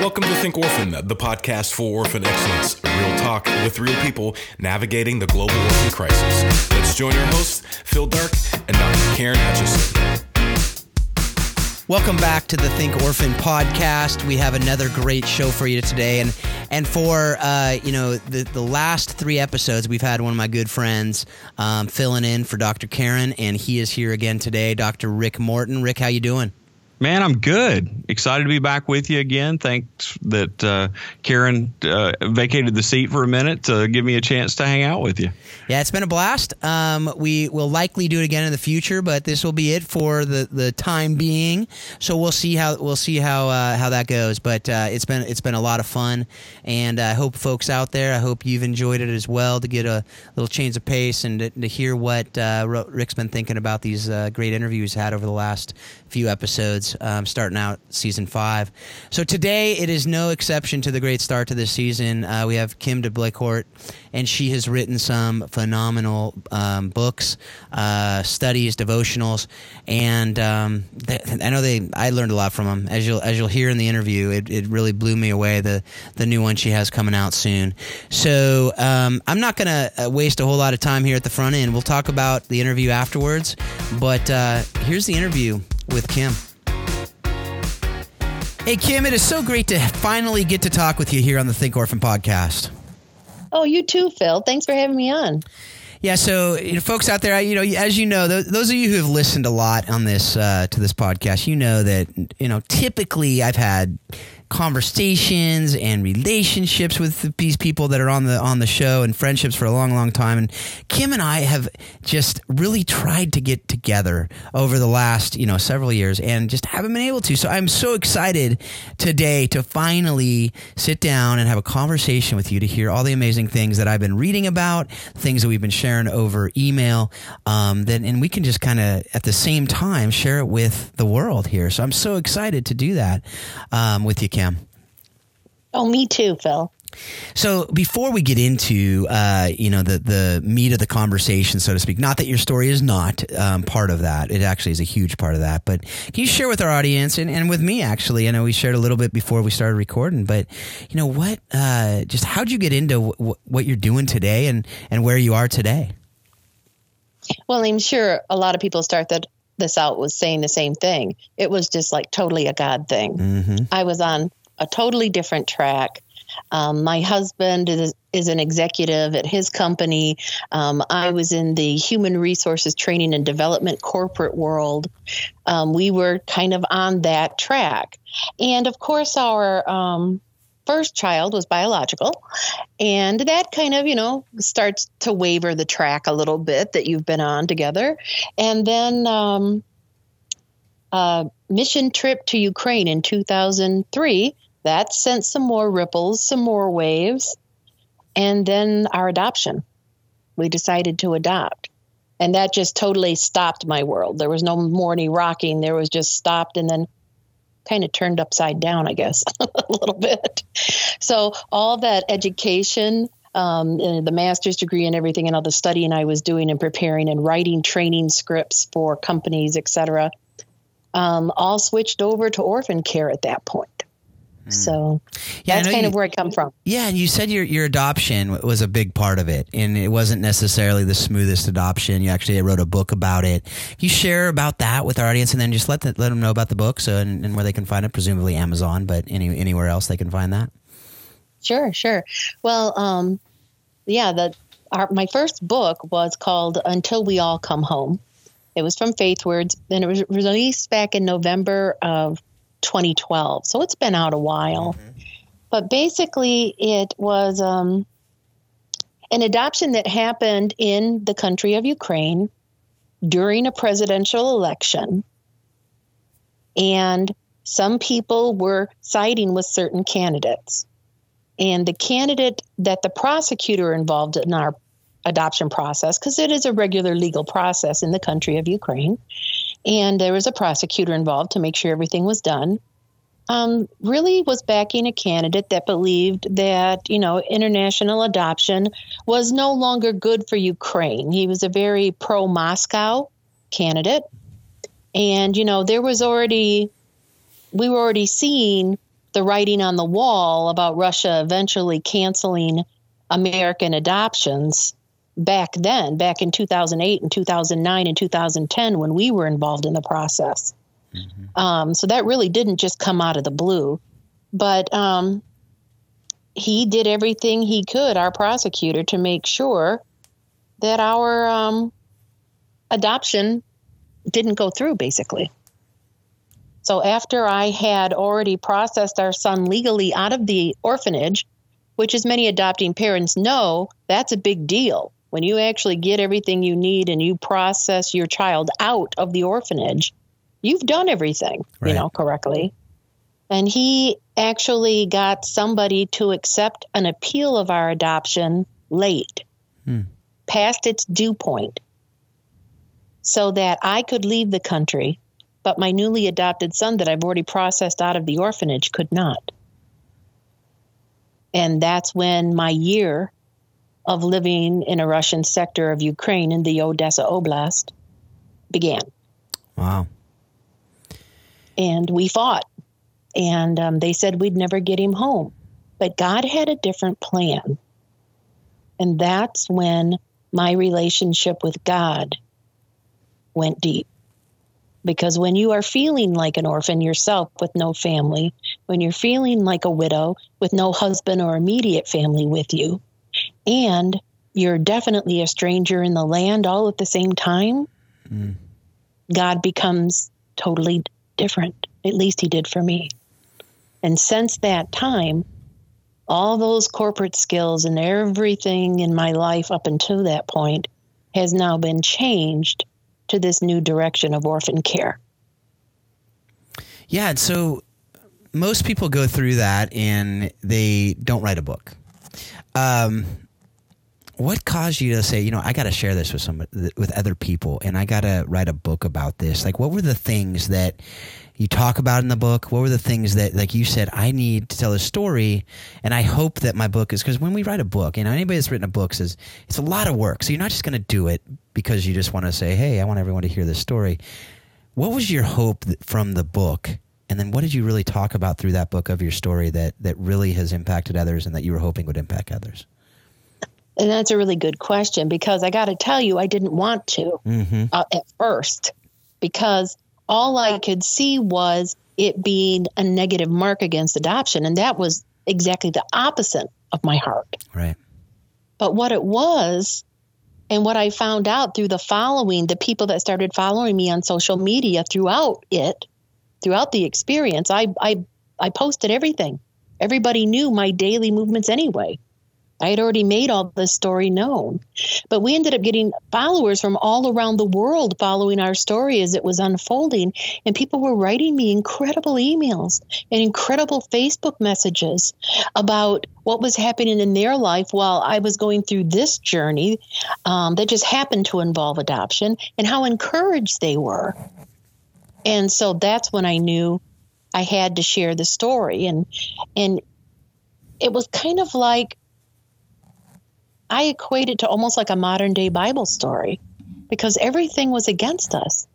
Welcome to Think Orphan, the podcast for orphan excellence. Real talk with real people navigating the global orphan crisis. Let's join our hosts, Phil Darke and Dr. Karen Hutchison. Welcome back to the Think Orphan podcast. We have another great show for you today, and and for uh, you know the the last three episodes, we've had one of my good friends um, filling in for Dr. Karen, and he is here again today, Dr. Rick Morton. Rick, how you doing? Man, I'm good. Excited to be back with you again. Thanks that uh, Karen uh, vacated the seat for a minute to give me a chance to hang out with you. Yeah, it's been a blast. Um, we will likely do it again in the future, but this will be it for the, the time being. So we'll see how we'll see how uh, how that goes. But uh, it's been it's been a lot of fun, and I hope folks out there, I hope you've enjoyed it as well to get a little change of pace and to, to hear what uh, Rick's been thinking about these uh, great interviews had over the last few episodes, um, starting out season five. So today it is no exception to the great start to this season. Uh, we have Kim de Blecourt, and she has written some phenomenal um, books, uh, studies, devotionals, and um, I know they. I learned a lot from them. As you'll as you'll hear in the interview, it, it really blew me away. The the new one she has coming out soon. So um, I'm not going to uh, waste a whole lot of time here at the front end. We'll talk about the interview afterwards, but uh, here's the interview with Kim. Hey, Kim, it is so great to finally get to talk with you here on the Think Orphan podcast. Oh, you too, Phil. Thanks for having me on. Yeah, so you know, folks out there, you know, as you know, th- those of you who have listened a lot on this uh, to this podcast, you know that you know typically I've had conversations and relationships with these people that are on the on the show and friendships for a long long time. And Kim and I have just really tried to get together over the last you know several years and just haven't been able to. So I'm so excited today to finally sit down and have a conversation with you to hear all the amazing things that I've been reading about things that we've been sharing over email um, that and we can just kind of at the same time share it with the world here. So I'm so excited to do that um, with you Kim. Oh, me too, Phil. So before we get into uh, you know the the meat of the conversation, so to speak, not that your story is not um, part of that; it actually is a huge part of that. But can you share with our audience and, and with me actually? I know we shared a little bit before we started recording, but you know what? Uh, just how'd you get into w- what you're doing today and and where you are today? Well, I'm sure a lot of people start that this out was saying the same thing. It was just like totally a God thing. Mm-hmm. I was on a totally different track. Um, my husband is, is an executive at his company. Um, I was in the human resources training and development corporate world. Um, we were kind of on that track. And of course, our um, first child was biological. And that kind of, you know, starts to waver the track a little bit that you've been on together. And then, um, a mission trip to Ukraine in 2003 that sent some more ripples, some more waves. And then our adoption. We decided to adopt. And that just totally stopped my world. There was no more any rocking. There was just stopped and then kind of turned upside down, I guess, a little bit. So all that education, um, the master's degree and everything, and all the studying I was doing and preparing and writing training scripts for companies, etc., um, all switched over to orphan care at that point. Hmm. So yeah, that's kind you, of where I come from. Yeah, and you said your your adoption was a big part of it, and it wasn't necessarily the smoothest adoption. You actually wrote a book about it. Can you share about that with our audience, and then just let the, let them know about the book, so and, and where they can find it. Presumably Amazon, but any anywhere else they can find that. Sure, sure. Well, um, yeah, the our, my first book was called Until We All Come Home. It was from Faithwords, and it was released back in November of 2012. So it's been out a while. Mm-hmm. But basically, it was um, an adoption that happened in the country of Ukraine during a presidential election. And some people were siding with certain candidates. And the candidate that the prosecutor involved in our adoption process, because it is a regular legal process in the country of Ukraine, and there was a prosecutor involved to make sure everything was done. Um, really was backing a candidate that believed that you know international adoption was no longer good for Ukraine. He was a very pro Moscow candidate, and you know there was already we were already seeing the writing on the wall about Russia eventually canceling American adoptions back then, back in 2008 and 2009 and 2010 when we were involved in the process. Mm-hmm. Um, so that really didn't just come out of the blue. But um, he did everything he could, our prosecutor, to make sure that our um, adoption didn't go through, basically. So after I had already processed our son legally out of the orphanage, which, as many adopting parents know, that's a big deal. When you actually get everything you need and you process your child out of the orphanage, you've done everything, right. you know, correctly. And he actually got somebody to accept an appeal of our adoption late, hmm. past its due point, so that I could leave the country, but my newly adopted son that I've already processed out of the orphanage could not. And that's when my year of living in a Russian sector of Ukraine in the Odessa Oblast began. Wow. And we fought and um, they said we'd never get him home. But God had a different plan. And that's when my relationship with God went deep. Because when you are feeling like an orphan yourself with no family, when you're feeling like a widow with no husband or immediate family with you, and you're definitely a stranger in the land all at the same time, mm. God becomes totally different. At least He did for me. And since that time, all those corporate skills and everything in my life up until that point has now been changed to this new direction of orphan care. Yeah, And so most people go through that and they don't write a book. Um, what caused you to say, you know, I got to share this with some with other people, and I got to write a book about this? Like, what were the things that you talk about in the book? What were the things that, like you said, I need to tell a story, and I hope that my book is because when we write a book, you know, anybody that's written a book says it's a lot of work. So you're not just going to do it because you just want to say, hey, I want everyone to hear this story. What was your hope from the book? And then what did you really talk about through that book of your story that, that really has impacted others and that you were hoping would impact others? And that's a really good question because I got to tell you, I didn't want to mm-hmm. uh, at first because all I could see was it being a negative mark against adoption. And that was exactly the opposite of my heart. Right. But what it was, and what I found out through the following, the people that started following me on social media throughout it, throughout the experience, I, I, I posted everything. Everybody knew my daily movements anyway. I had already made all this story known. But we ended up getting followers from all around the world following our story as it was unfolding. And people were writing me incredible emails and incredible Facebook messages about what was happening in their life while I was going through this journey um, that just happened to involve adoption and how encouraged they were. And so that's when I knew I had to share the story. And, and, it was kind of like I equate it to almost like a modern day Bible story because everything was against us.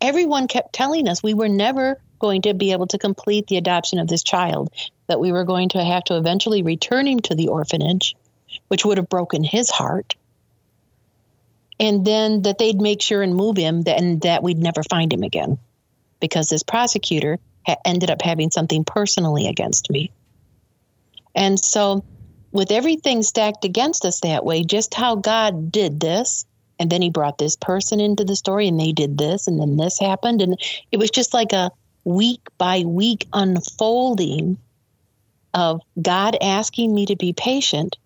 Everyone kept telling us we were never going to be able to complete the adoption of this child, that we were going to have to eventually return him to the orphanage, which would have broken his heart. And then that they'd make sure and move him and that we'd never find him again because this prosecutor ended up having something personally against me. And so with everything stacked against us that way, just how God did this. And then he brought this person into the story and they did this and then this happened. And it was just like a week by week unfolding of God asking me to be patient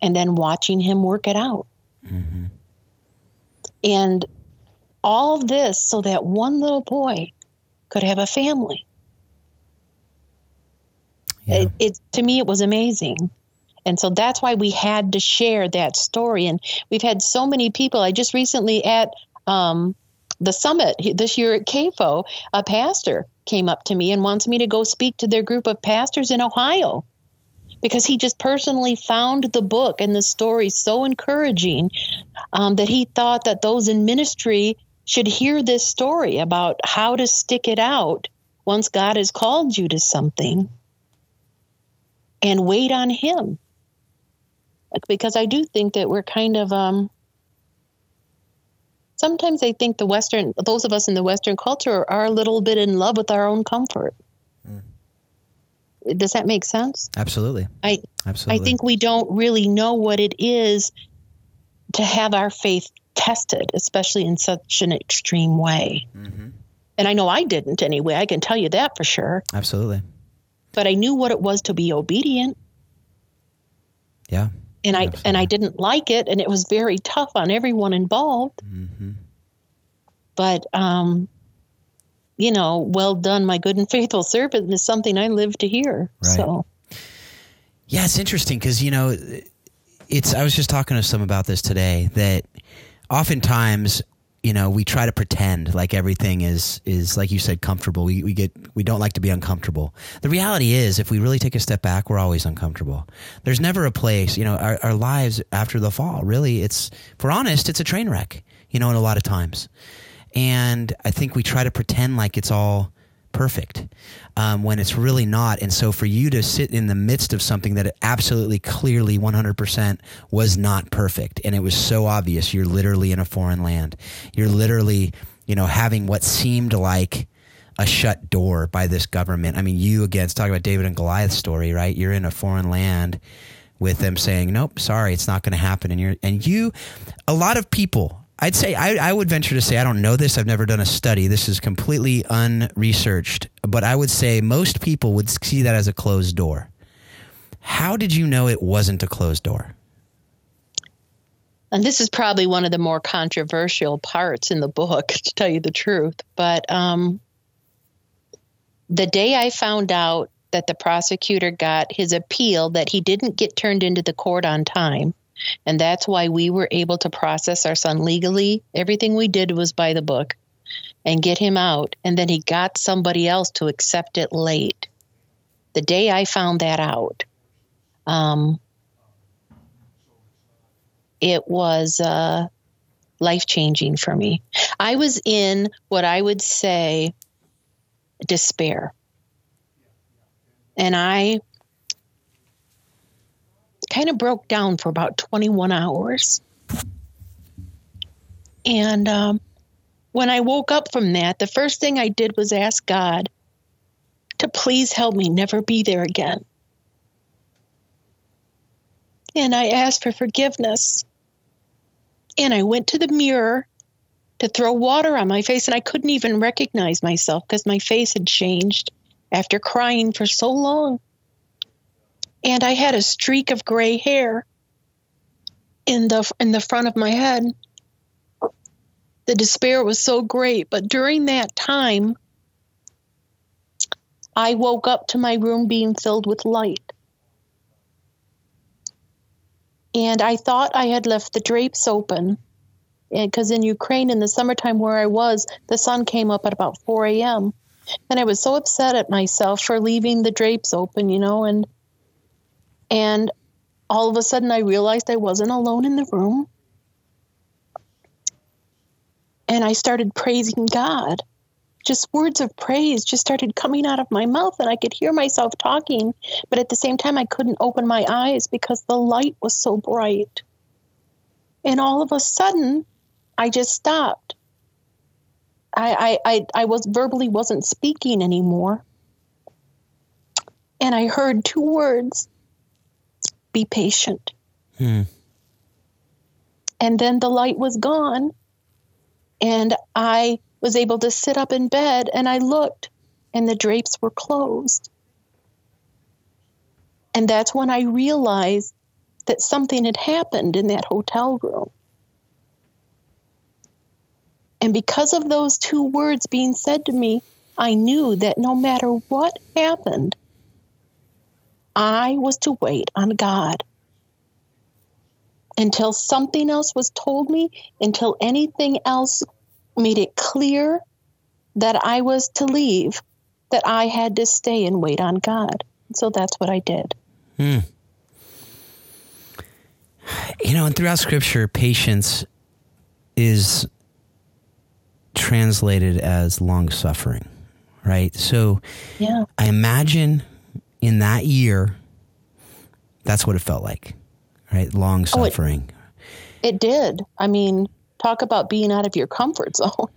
and then watching him work it out. Mm-hmm. And all this so that one little boy could have a family. Yeah. It, it, to me, it was amazing. And so that's why we had to share that story. And we've had so many people. I just recently at um, the summit this year at CAFO, a pastor came up to me and wants me to go speak to their group of pastors in Ohio because he just personally found the book and the story so encouraging um, that he thought that those in ministry should hear this story about how to stick it out once God has called you to something and wait on Him. Because I do think that we're kind of, um, sometimes I think the Western, those of us in the Western culture are a little bit in love with our own comfort. Does that make sense? Absolutely. I Absolutely. I think we don't really know what it is to have our faith tested, especially in such an extreme way. And I know I didn't anyway. I can tell you that for sure. Absolutely. But I knew what it was to be obedient, Yeah. And I Absolutely. and I didn't like it, and it was very tough on everyone involved. Mm-hmm. But um, you know, well done, my good and faithful servant, is something I live to hear. Right. So Yeah, it's interesting because you know, it's. I was just talking to some about this today. That oftentimes, you know, we try to pretend like everything is is like you said comfortable. We we get we don't like to be uncomfortable. The reality is, if we really take a step back, we're always uncomfortable. There's never a place. You know, our our lives after the fall. Really, it's if we're honest, it's a train wreck. You know, in a lot of times, and I think we try to pretend like it's all perfect um, when it's really not. And so for you to sit in the midst of something that absolutely clearly 100% was not perfect and it was so obvious you're literally in a foreign land. You're literally, you know, having what seemed like a shut door by this government. I mean, you again, it's talking about David and Goliath story, right? You're in a foreign land with them saying, "Nope, sorry, it's not going to happen." And you're and you, a lot of people. I'd say I, I would venture to say I don't know this. I've never done a study. This is completely unresearched, but I would say most people would see that as a closed door. How did you know it wasn't a closed door? and this is probably one of the more controversial parts in the book, to tell you the truth. But um, the day I found out that the prosecutor got his appeal that he didn't get turned into the court on time, and that's why we were able to process our son legally, everything we did was by the book and get him out. And then he got somebody else to accept it late. The day I found that out, um, it was uh, life changing for me. I was in what I would say despair. And I kind of broke down for about 21 hours. And um, when I woke up from that, the first thing I did was ask God to please help me never be there again. And I asked for forgiveness. And I went to the mirror to throw water on my face, and I couldn't even recognize myself because my face had changed after crying for so long. And I had a streak of gray hair in the in the front of my head. The despair was so great, but during that time, I woke up to my room being filled with light. And I thought I had left the drapes open eh, because in Ukraine in the summertime where I was, the sun came up at about 4 a.m. And I was so upset at myself for leaving the drapes open, you know, and and all of a sudden I realized I wasn't alone in the room. And I started praising God. Just words of praise just started coming out of my mouth, and I could hear myself talking, but at the same time, I couldn't open my eyes because the light was so bright. And all of a sudden, I just stopped. I, I, I, I was verbally wasn't speaking anymore. And I heard two words be patient. Hmm. And then the light was gone. And I was able to sit up in bed and I looked and the drapes were closed. And that's when I realized that something had happened in that hotel room. And because of those two words being said to me, I knew that no matter what happened, I was to wait on God until something else was told me, until anything else made it clear that I was to leave, that I had to stay and wait on God. So that's what I did. Hmm. You know, and throughout Scripture, patience is translated as long suffering, right? So Yeah. I imagine in that year That's what it felt like, right? Long Oh, it- suffering. It did. I mean, talk about being out of your comfort zone.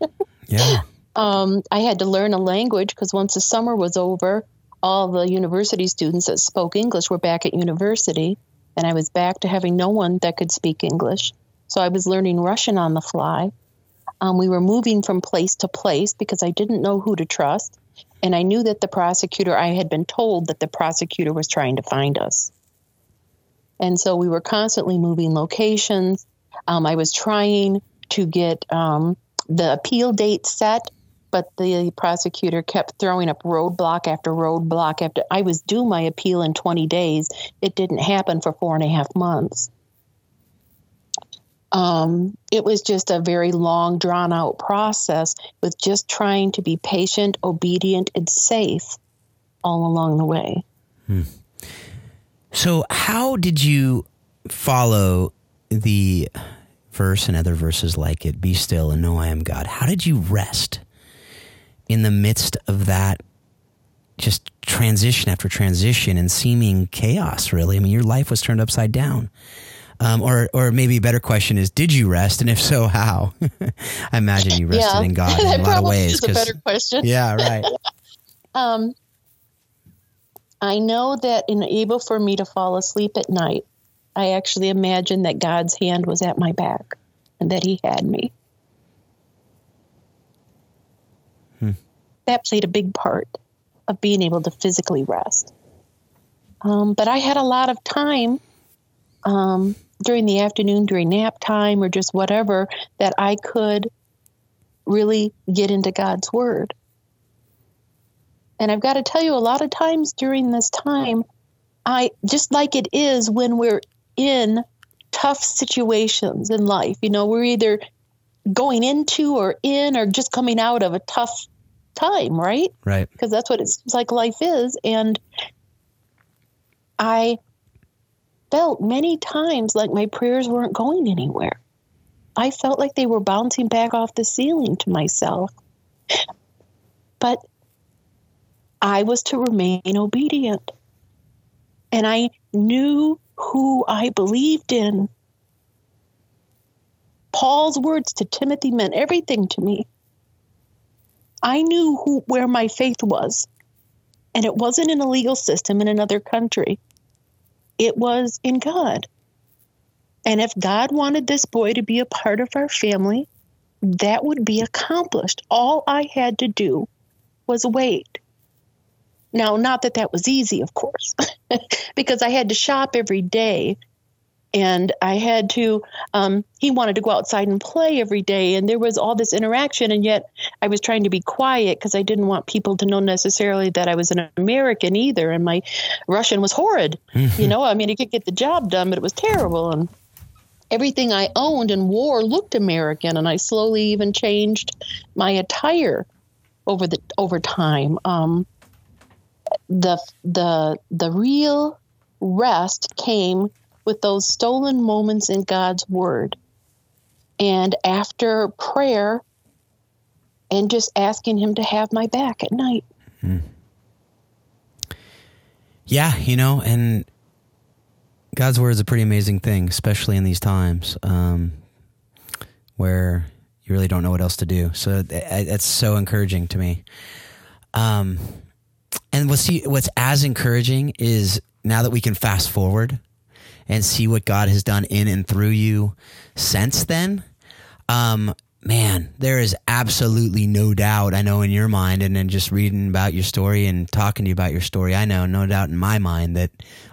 yeah. um, I had to learn a language because once the summer was over, all the university students that spoke English were back at university, and I was back to having no one that could speak English. So I was learning Russian on the fly. Um, we were moving from place to place because I didn't know who to trust, and I knew that the prosecutor. I had been told that the prosecutor was trying to find us, and so we were constantly moving locations. Um, I was trying to get um, the appeal date set, but the prosecutor kept throwing up roadblock after roadblock after I was due my appeal in 20 days. It didn't happen for four and a half months. Um, it was just a very long, drawn out process with just trying to be patient, obedient, and safe all along the way. So, how did you follow the verse and other verses like it? Be still and know I am God. How did you rest in the midst of that just transition after transition and seeming chaos, really? I mean, your life was turned upside down. Um, or, or maybe a better question is, did you rest? And if so, how? I imagine you rested in God in a lot of ways. is a better question. yeah, right. Um, I know that in able for me to fall asleep at night, I actually imagined that God's hand was at my back and that He had me. That played a big part of being able to physically rest. Um, but I had a lot of time um, during the afternoon, during nap time, or just whatever, that I could really get into God's Word. And I've got to tell you, a lot of times during this time, I just like it is when we're in tough situations in life. You know, we're either going into or in or just coming out of a tough time, right? Right. Because that's what it seems like life is. And I felt many times like my prayers weren't going anywhere. I felt like they were bouncing back off the ceiling to myself. But I was to remain obedient. And I knew who I believed in. Paul's words to Timothy meant everything to me. I knew who where my faith was. And it wasn't in a legal system in another country. It was in God. And if God wanted this boy to be a part of our family, that would be accomplished. All I had to do was wait. Now, not that that was easy, of course, because I had to shop every day and I had to, um, he wanted to go outside and play every day. And there was all this interaction. And yet I was trying to be quiet because I didn't want people to know necessarily that I was an American either. And my Russian was horrid. you know, I mean, it could get the job done, but it was terrible. And everything I owned and wore looked American. And I slowly even changed my attire over the over time. Um, the the the real rest came with those stolen moments in God's word. And after prayer and just asking him to have my back at night. Yeah, you know, and God's word is a pretty amazing thing, especially in these times um, where you really don't know what else to do. So th- that's so encouraging to me. Um, and what's what's as encouraging is now that we can fast forward and see what God has done in and through you since then. Um, man, there is absolutely no doubt. I know in your mind, and then just reading about your story and talking to you about your story, I know no doubt in my mind that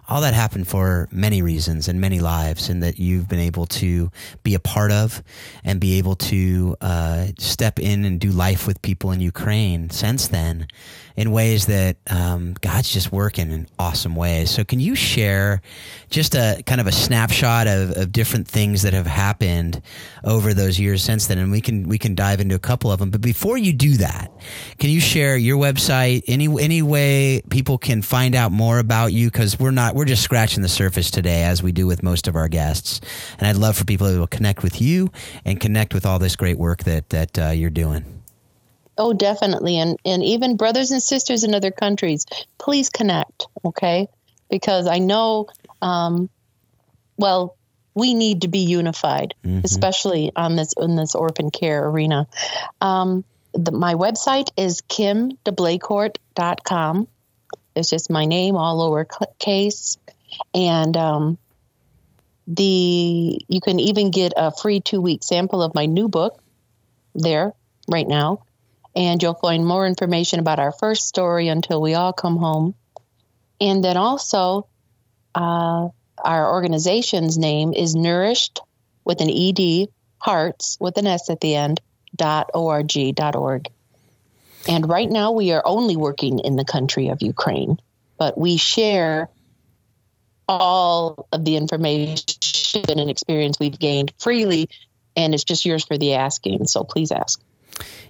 all that happened for many reasons and many lives, and that you've been able to be a part of and be able to uh, step in and do life with people in Ukraine since then in ways that um, God's just working in awesome ways. So, can you share just a kind of a snapshot of, of different things that have happened over those years since then? And we can we can dive into a couple of them. But before you do that, can you share your website? Any any way people can find out more about you? Because we're not we're just scratching the surface today, as we do with most of our guests. And I'd love for people to connect with you and connect with all this great work that that uh, you're doing. Oh, definitely. And and even brothers and sisters in other countries, please connect. Okay. because I know, um, well, we need to be unified, mm-hmm. especially on this in this orphan care arena. Um, the, my website is kimdeblecourt.com. It's just my name, all lowercase, and um, the you can even get a free two week sample of my new book there right now, and you'll find more information about our first story until we all come home, and then also. Uh, our organization's name is Nourished with an ED, Hearts with an S at the end, dot org, dot org. And right now we are only working in the country of Ukraine, but we share all of the information and experience we've gained freely, and it's just yours for the asking. So please ask.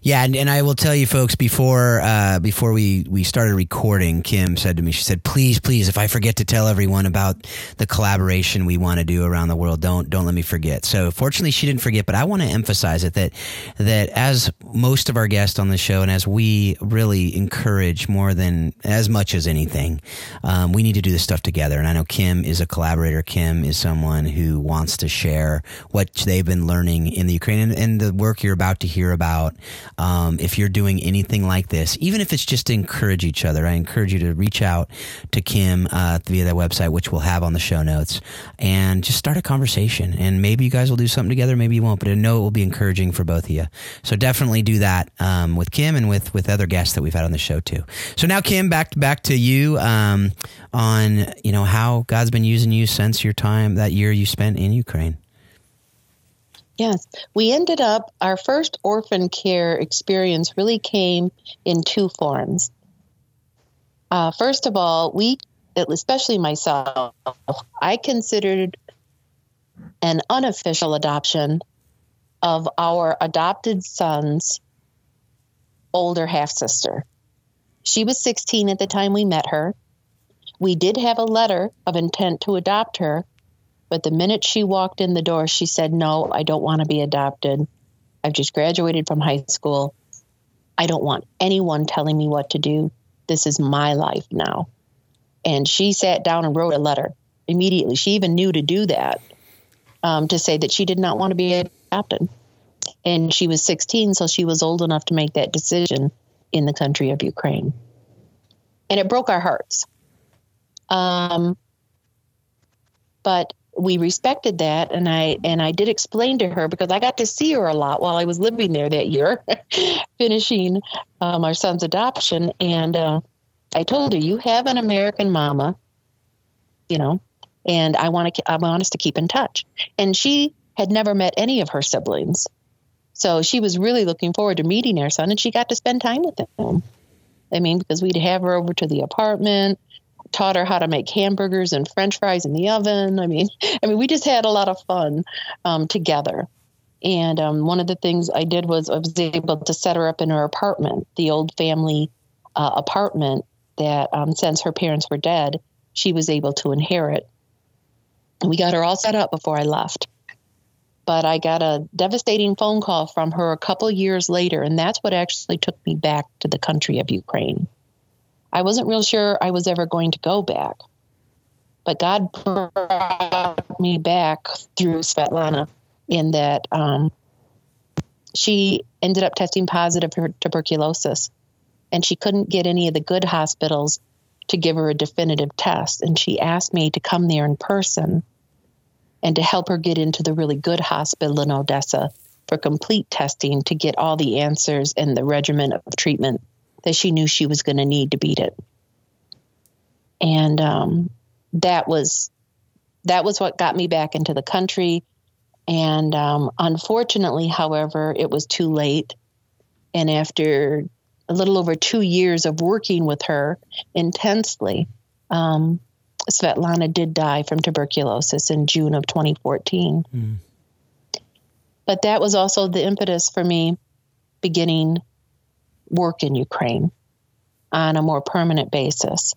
Yeah, and, and I will tell you, folks, before uh, before we, we started recording, Kim said to me, she said, "Please, please, if I forget to tell everyone about the collaboration we want to do around the world, don't don't let me forget." So, fortunately, she didn't forget, but I want to emphasize it that that as most of our guests on the show, and as we really encourage more than as much as anything, um, we need to do this stuff together. And I know Kim is a collaborator. Kim is someone who wants to share what they've been learning in the Ukraine and, and the work you're about to hear about. Um, if you're doing anything like this, even if it's just to encourage each other, I encourage you to reach out to Kim uh, via that website, which we'll have on the show notes, and just start a conversation. And maybe you guys will do something together, maybe you won't, but I know it will be encouraging for both of you. So definitely do that um, with Kim and with with other guests that we've had on the show too. So now, Kim, back back to you um, on you know how God's been using you since your time that year you spent in Ukraine. Yes, we ended up, our first orphan care experience really came in two forms. Uh, first of all, we, especially myself, I considered an unofficial adoption of our adopted son's older half sister. She was 16 at the time we met her. We did have a letter of intent to adopt her, but the minute she walked in the door, she said, No, I don't want to be adopted. I've just graduated from high school. I don't want anyone telling me what to do. This is my life now. And she sat down and wrote a letter immediately. She even knew to do that um, to say that she did not want to be adopted. And she was 16, so she was old enough to make that decision in the country of Ukraine. And it broke our hearts. Um, but we respected that and i and i did explain to her because i got to see her a lot while i was living there that year finishing um, our son's adoption. And uh, i told her you have an american mama you know and i want to i want us to keep in touch. And she had never met any of her siblings. So she was really looking forward to meeting our son and she got to spend time with him. I mean because we'd have her over to the apartment taught her how to make hamburgers and french fries in the oven. I mean i mean we just had a lot of fun um, together. And um, one of the things i did was i was able to set her up in her apartment the old family uh, apartment that um, since her parents were dead she was able to inherit. We got her all set up before i left. But i got a devastating phone call from her a couple years later and that's what actually took me back to the country of ukraine I wasn't real sure I was ever going to go back. But God brought me back through Svetlana in that um, she ended up testing positive for tuberculosis and she couldn't get any of the good hospitals to give her a definitive test. And she asked me to come there in person and to help her get into the really good hospital in Odessa for complete testing to get all the answers and the regimen of treatment that she knew she was going to need to beat it. And um, that was that was what got me back into the country. And um, unfortunately, however, it was too late. And after a little over two years of working with her intensely, um, Svetlana did die from tuberculosis in June of 2014. Mm. But that was also the impetus for me beginning work in Ukraine on a more permanent basis.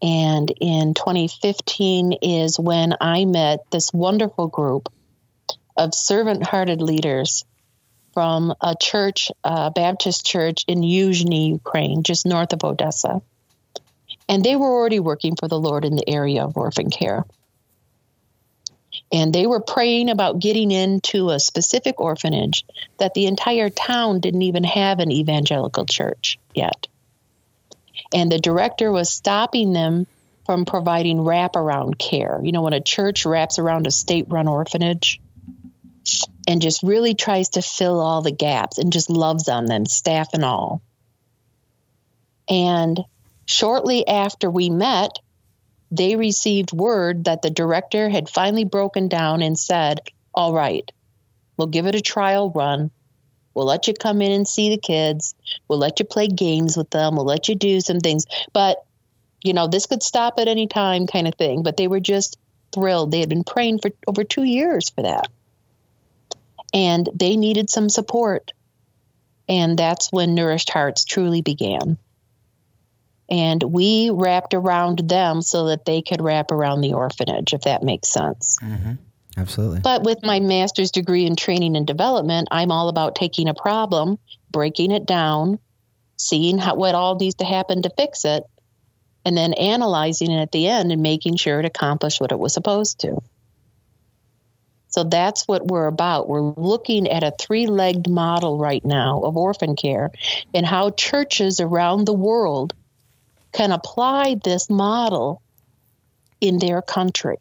And in 2015 is when I met this wonderful group of servant hearted leaders from a church, a Baptist church in Yuzhny, Ukraine, just north of Odessa. And they were already working for the Lord in the area of orphan care. And they were praying about getting into a specific orphanage that the entire town didn't even have an evangelical church yet. And the director was stopping them from providing wraparound care. You know, when a church wraps around a state run orphanage and just really tries to fill all the gaps and just loves on them, staff and all. And shortly after we met, they received word that the director had finally broken down and said, All right, we'll give it a trial run. We'll let you come in and see the kids. We'll let you play games with them. We'll let you do some things. But, you know, this could stop at any time, kind of thing. But they were just thrilled. They had been praying for over two years for that. And they needed some support. And that's when Nourished Hearts truly began and we wrapped around them so that they could wrap around the orphanage, if that makes sense. Mm-hmm. Absolutely. But with my master's degree in training and development, I'm all about taking a problem, breaking it down, seeing how, what all needs to happen to fix it, and then analyzing it at the end and making sure it accomplished what it was supposed to. So that's what we're about. We're looking at a three legged model right now of orphan care and how churches around the world can apply this model in their country.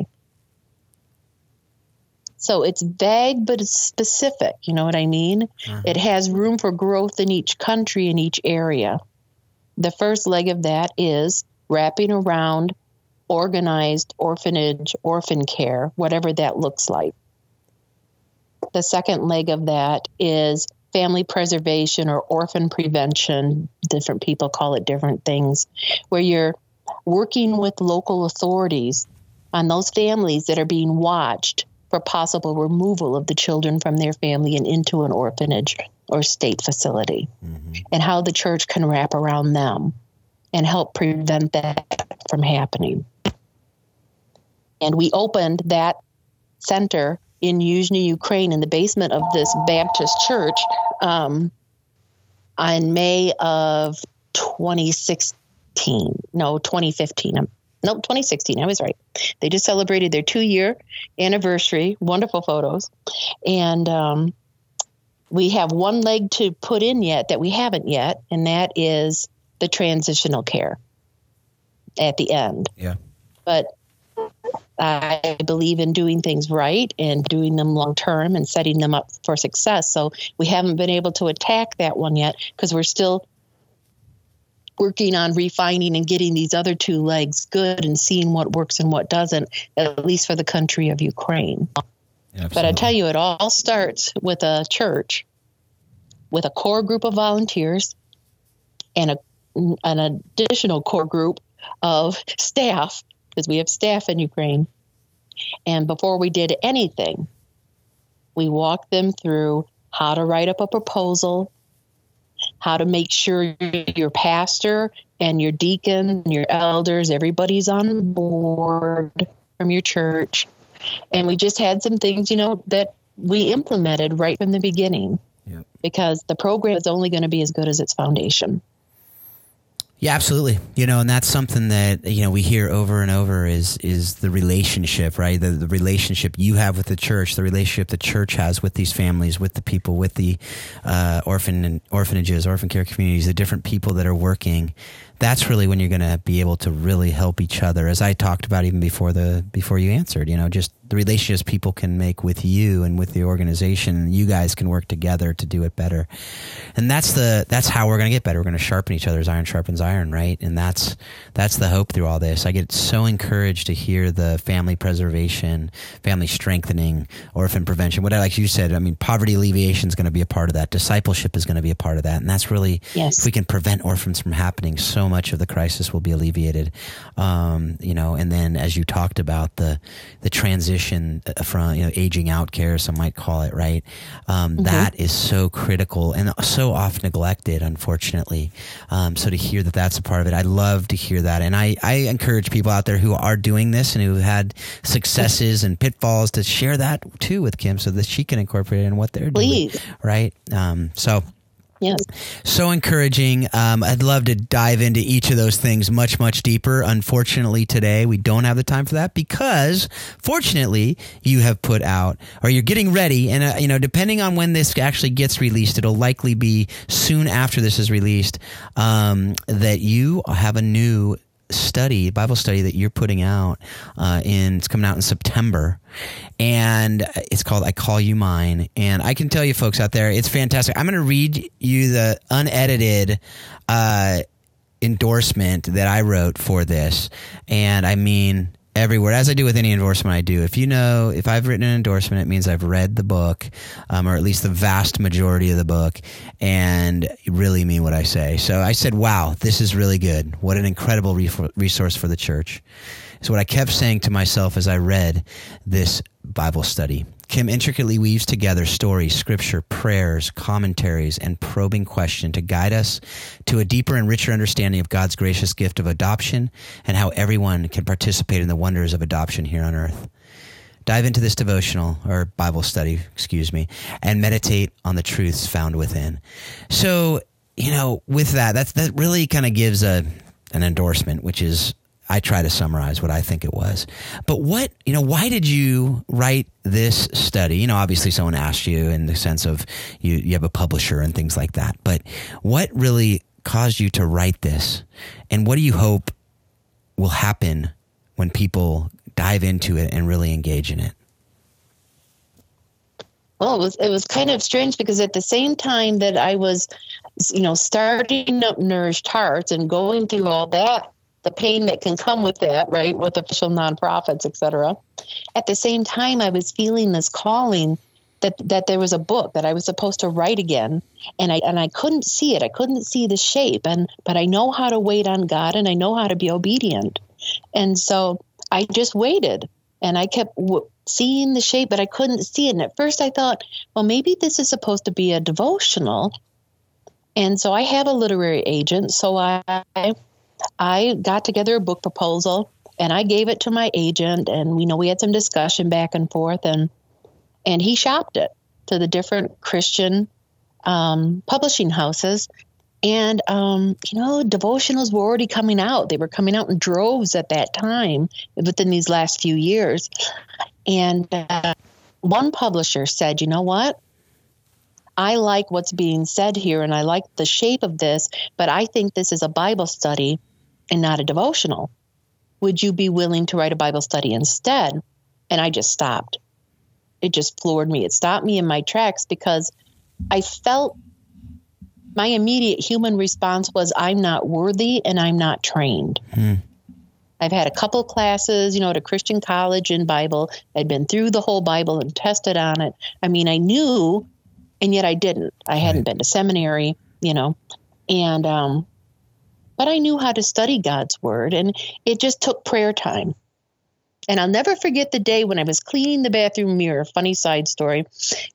So it's vague, but it's specific. You know what I mean? Uh-huh. It has room for growth in each country, in each area. The first leg of that is wrapping around organized orphanage, orphan care, whatever that looks like. The second leg of that is family preservation or orphan prevention. Different people call it different things, where you're working with local authorities on those families that are being watched for possible removal of the children from their family and into an orphanage or state facility, mm-hmm. and how the church can wrap around them and help prevent that from happening. And we opened that center in Yuzhny, Ukraine, in the basement of this Baptist church um, in May of 2016. No, 2015. Um, no, 2016. I was right. They just celebrated their two year anniversary. Wonderful photos. And um, we have one leg to put in yet that we haven't yet, and that is the transitional care at the end. Yeah. But I believe in doing things right and doing them long term and setting them up for success. So we haven't been able to attack that one yet because we're still working on refining and getting these other two legs good and seeing what works and what doesn't, at least for the country of Ukraine. Absolutely. But I tell you, it all starts with a church, with a core group of volunteers, and a, an additional core group of staff because we have staff in Ukraine. And before we did anything, we walked them through how to write up a proposal, how to make sure your pastor and your deacon and your elders, everybody's on board from your church. And we just had some things, you know, that we implemented right from the beginning yep. because the program is only going to be as good as its foundation. Yeah, absolutely. You know, and that's something that you know we hear over and over is is the relationship, right? The, the relationship you have with the church, the relationship the church has with these families, with the people, with the uh, orphan and orphanages, orphan care communities, the different people that are working that's really when you're going to be able to really help each other as i talked about even before the before you answered you know just the relationships people can make with you and with the organization you guys can work together to do it better. And that's the that's how we're going to get better. We're going to sharpen each other's iron sharpens iron right? And that's that's the hope through all this. I get so encouraged to hear the family preservation family strengthening orphan prevention what I, like you said i mean poverty alleviation is going to be a part of that. Discipleship is going to be a part of that. And that's really yes. if we can prevent orphans from happening so much of the crisis will be alleviated. Um, you know, and then as you talked about the the transition uh, from you know aging out care, some might call it, right? Um, mm-hmm. that is so critical and so oft neglected, unfortunately. Um, so to hear that that's a part of it, I love to hear that, and I I encourage people out there who are doing this and who have had successes and pitfalls to share that too with Kim, so that she can incorporate it in what they're Please. doing, right? Um, so Yes. So encouraging. Um, I'd love to dive into each of those things much, much deeper. Unfortunately, today we don't have the time for that because, fortunately, you have put out or you're getting ready. And, uh, you know, depending on when this actually gets released, it'll likely be soon after this is released um, that you have a new study, Bible study that you're putting out uh, in, it's coming out in September. And it's called I Call You Mine. And I can tell you folks out there, it's fantastic. I'm going to read you the unedited uh, endorsement that I wrote for this. And I mean, everywhere, as I do with any endorsement I do. If you know, if I've written an endorsement, it means I've read the book, um, or at least the vast majority of the book, and really mean what I say. So I said, wow, this is really good. What an incredible re- resource for the church. Is what I kept saying to myself as I read this Bible study. Kim intricately weaves together stories, scripture, prayers, commentaries, and probing question to guide us to a deeper and richer understanding of God's gracious gift of adoption and how everyone can participate in the wonders of adoption here on earth. Dive into this devotional or Bible study, excuse me, and meditate on the truths found within. So, you know, with that, that's, that really kind of gives a, an endorsement, which is I try to summarize what I think it was. But what, you know, why did you write this study? You know, obviously someone asked you in the sense of you, you have a publisher and things like that. But what really caused you to write this? And what do you hope will happen when people dive into it and really engage in it? Well, it was it was kind of strange because at the same time that I was, you know, starting up Nourished Hearts and going through all that, the pain that can come with that, right, with official nonprofits, et cetera. At the same time, I was feeling this calling that that there was a book that I was supposed to write again, and I and I couldn't see it. I couldn't see the shape, and but I know how to wait on God, and I know how to be obedient, and so I just waited, and I kept w- seeing the shape, but I couldn't see it. And at first, I thought, well, maybe this is supposed to be a devotional, and so I have a literary agent, so I I got together a book proposal and I gave it to my agent and you know we had some discussion back and forth and and he shopped it to the different Christian um, publishing houses. And um, you know devotionals were already coming out. They were coming out in droves at that time within these last few years. And uh, one publisher said you know what? I like what's being said here and I like the shape of this, but I think this is a Bible study and not a devotional. Would you be willing to write a Bible study instead? And I just stopped. It just floored me. It stopped me in my tracks because I felt my immediate human response was I'm not worthy and I'm not trained. Hmm. I've had a couple classes, you know, at a Christian college in Bible. I'd been through the whole Bible and tested on it. I mean, I knew, and yet I didn't. I hadn't been to seminary, you know, and um, but I knew how to study God's word, and it just took prayer time. And I'll never forget the day when I was cleaning the bathroom mirror. Funny side story.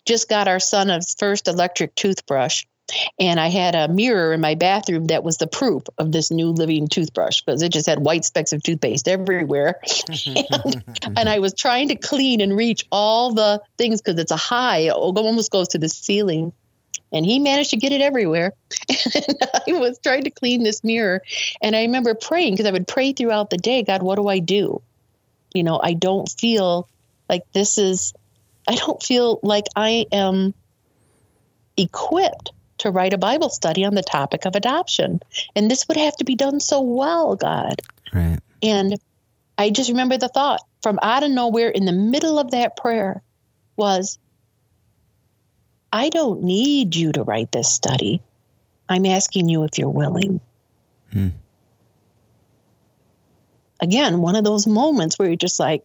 Just got our son a first electric toothbrush. And I had a mirror in my bathroom that was the proof of this new living toothbrush because it just had white specks of toothpaste everywhere. and, and, I was trying to clean and reach all the things because it's a high, it almost goes to the ceiling and he managed to get it everywhere. And I was trying to clean this mirror, and I remember praying because I would pray throughout the day, God, what do I do? You know, I don't feel like this is, I don't feel like I am equipped to write a Bible study on the topic of adoption. And this would have to be done so well, God. Right. And I just remember the thought from out of nowhere in the middle of that prayer was, I don't need you to write this study. I'm asking you if you're willing. Hmm. Again, one of those moments where you're just like,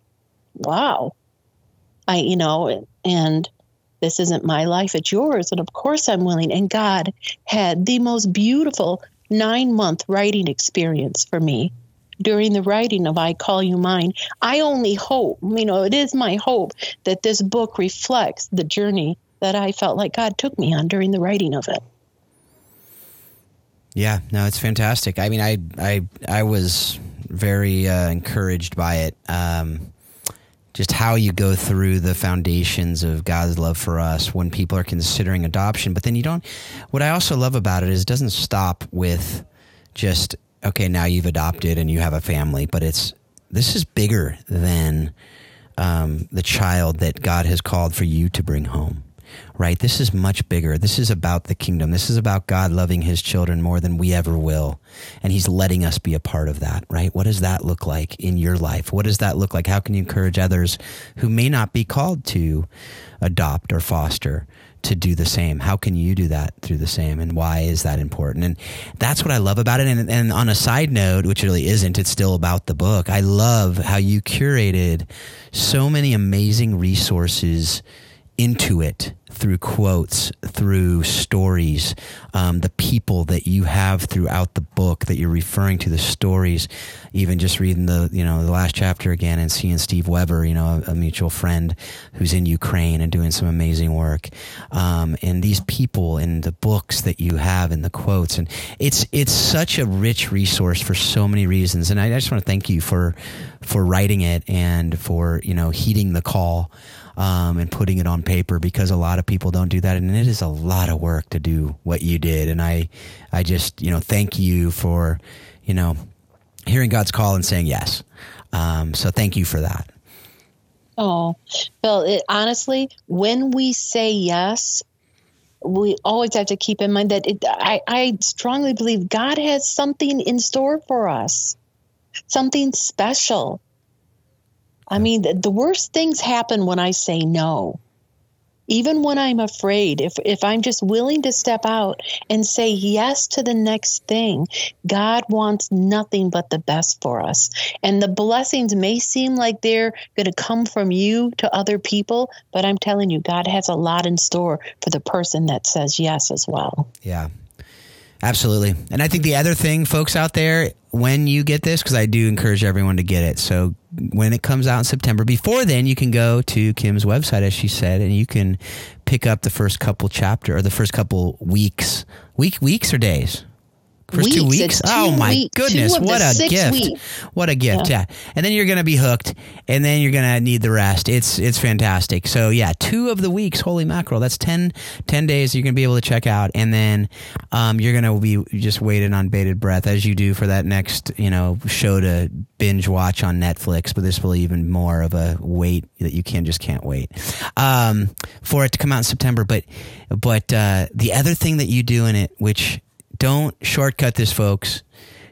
wow, I, you know, and this isn't my life, it's yours. And of course I'm willing. And God had the most beautiful nine month writing experience for me during the writing of I Call You Mine. I only hope, you know, it is my hope that this book reflects the journey that I felt like God took me on during the writing of it. Yeah, no, it's fantastic. I mean, I I I was very uh, encouraged by it. Um, just how you go through the foundations of God's love for us when people are considering adoption. But then you don't. What I also love about it is it doesn't stop with just okay, now you've adopted and you have a family, but it's this is bigger than um, the child that God has called for you to bring home right? This is much bigger. This is about the kingdom. This is about God loving his children more than we ever will. And he's letting us be a part of that, right? What does that look like in your life? What does that look like? How can you encourage others who may not be called to adopt or foster? to do the same. How can you do that through the same? And why is that important? And that's what I love about it. And, and, on a side note, which really isn't, it's still about the book. I love how you curated so many amazing resources into it through quotes, through stories, um, the people that you have throughout the book that you're referring to, the stories, even just reading the, you know, the last chapter again and seeing Steve Weber, you know, a, a mutual friend who's in Ukraine and doing some amazing work. Um, and these people and the books that you have and the quotes. And it's, it's such a rich resource for so many reasons. And I, I just want to thank you for, for writing it and for, you know, heeding the call um, and putting it on paper because a lot of people don't do that, and it is a lot of work to do what you did. And I, I just you know thank you for you know hearing God's call and saying yes. Um, so thank you for that. Oh, well, it, honestly, when we say yes, we always have to keep in mind that it, I, I strongly believe God has something in store for us, something special. I mean, the, the worst things happen when I say no. Even when I'm afraid, if, if I'm just willing to step out and say yes to the next thing, God wants nothing but the best for us. And the blessings may seem like they're going to come from you to other people, but I'm telling you, God has a lot in store for the person that says yes as well. Yeah, Absolutely. And I think the other thing, folks out there, when you get this, because I do encourage everyone to get it. So when it comes out in September, before then, you can go to Kim's website, as she said, and you can pick up the first couple chapter or the first couple weeks, week, weeks or days. First weeks. two weeks? Two oh my goodness. What a gift. Weeks. What a gift. Yeah. yeah. And then you're going to be hooked and then you're going to need the rest. It's, it's fantastic. So yeah, two of the weeks, holy mackerel. That's 10, 10 days you're going to be able to check out. And then, um, you're going to be just waiting on bated breath as you do for that next, you know, show to binge watch on Netflix. But this will even more of a wait that you can just can't wait, um, for it to come out in September. But, but, uh, the other thing that you do in it, which, don't shortcut this, folks.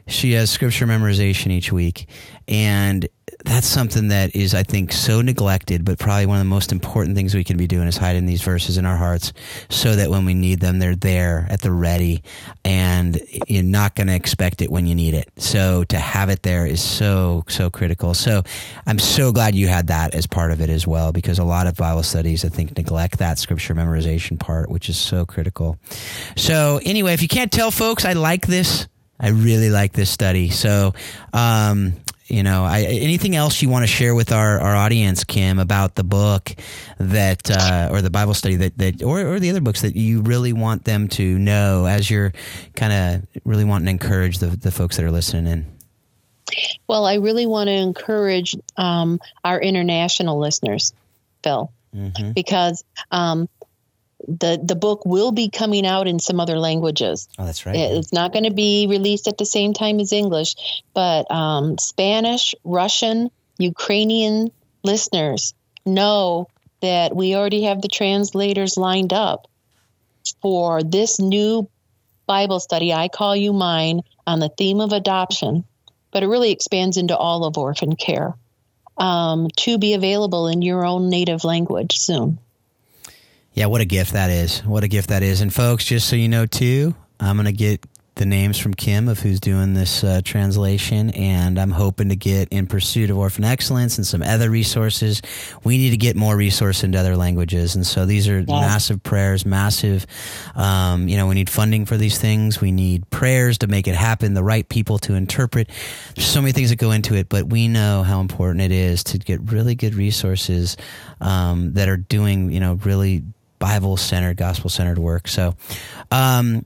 She has scripture memorization each week. And that's something that is, I think, so neglected, but probably one of the most important things we can be doing is hiding these verses in our hearts so that when we need them, they're there at the ready and you're not going to expect it when you need it. So to have it there is so, so critical. So I'm so glad you had that as part of it as well, because a lot of Bible studies, I think, neglect that scripture memorization part, which is so critical. So anyway, if you can't tell, folks, I like this. I really like this study. So, um, you know, I, anything else you want to share with our, our audience, Kim, about the book that, uh, or the Bible study that, that or, or the other books that you really want them to know as you're kind of really wanting to encourage the, the folks that are listening in? Well, I really want to encourage um, our international listeners, Phil, mm-hmm. because um, the the book will be coming out in some other languages. Oh, that's right. It's not going to be released at the same time as English, but um, Spanish, Russian, Ukrainian listeners know that we already have the translators lined up for this new Bible study. I call you mine on the theme of adoption, but it really expands into all of orphan care um, to be available in your own native language soon. Yeah, what a gift that is. What a gift that is. And folks, just so you know too, I'm going to get the names from Kim of who's doing this uh, translation, and I'm hoping to get in pursuit of orphan excellence and some other resources. We need to get more resources into other languages, and so these are yeah. massive prayers, massive. Um, you know, we need funding for these things. We need prayers to make it happen. The right people to interpret. There's so many things that go into it, but we know how important it is to get really good resources um, that are doing, you know, really Bible centered, gospel centered work. So, um,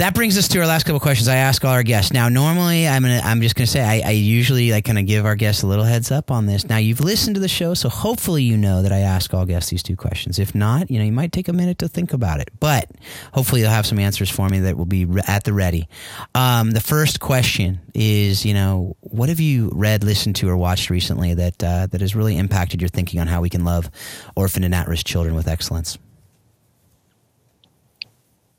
That brings us to our last couple questions. I ask all our guests. Now, normally, I'm gonna, I'm just gonna say, I, I usually like kind of give our guests a little heads up on this. Now, you've listened to the show, so hopefully, you know that I ask all guests these two questions. If not, you know, you might take a minute to think about it. But hopefully, you'll have some answers for me that will be re- at the ready. Um, the first question is, you know, what have you read, listened to, or watched recently that uh, that has really impacted your thinking on how we can love orphan and at-risk children with excellence?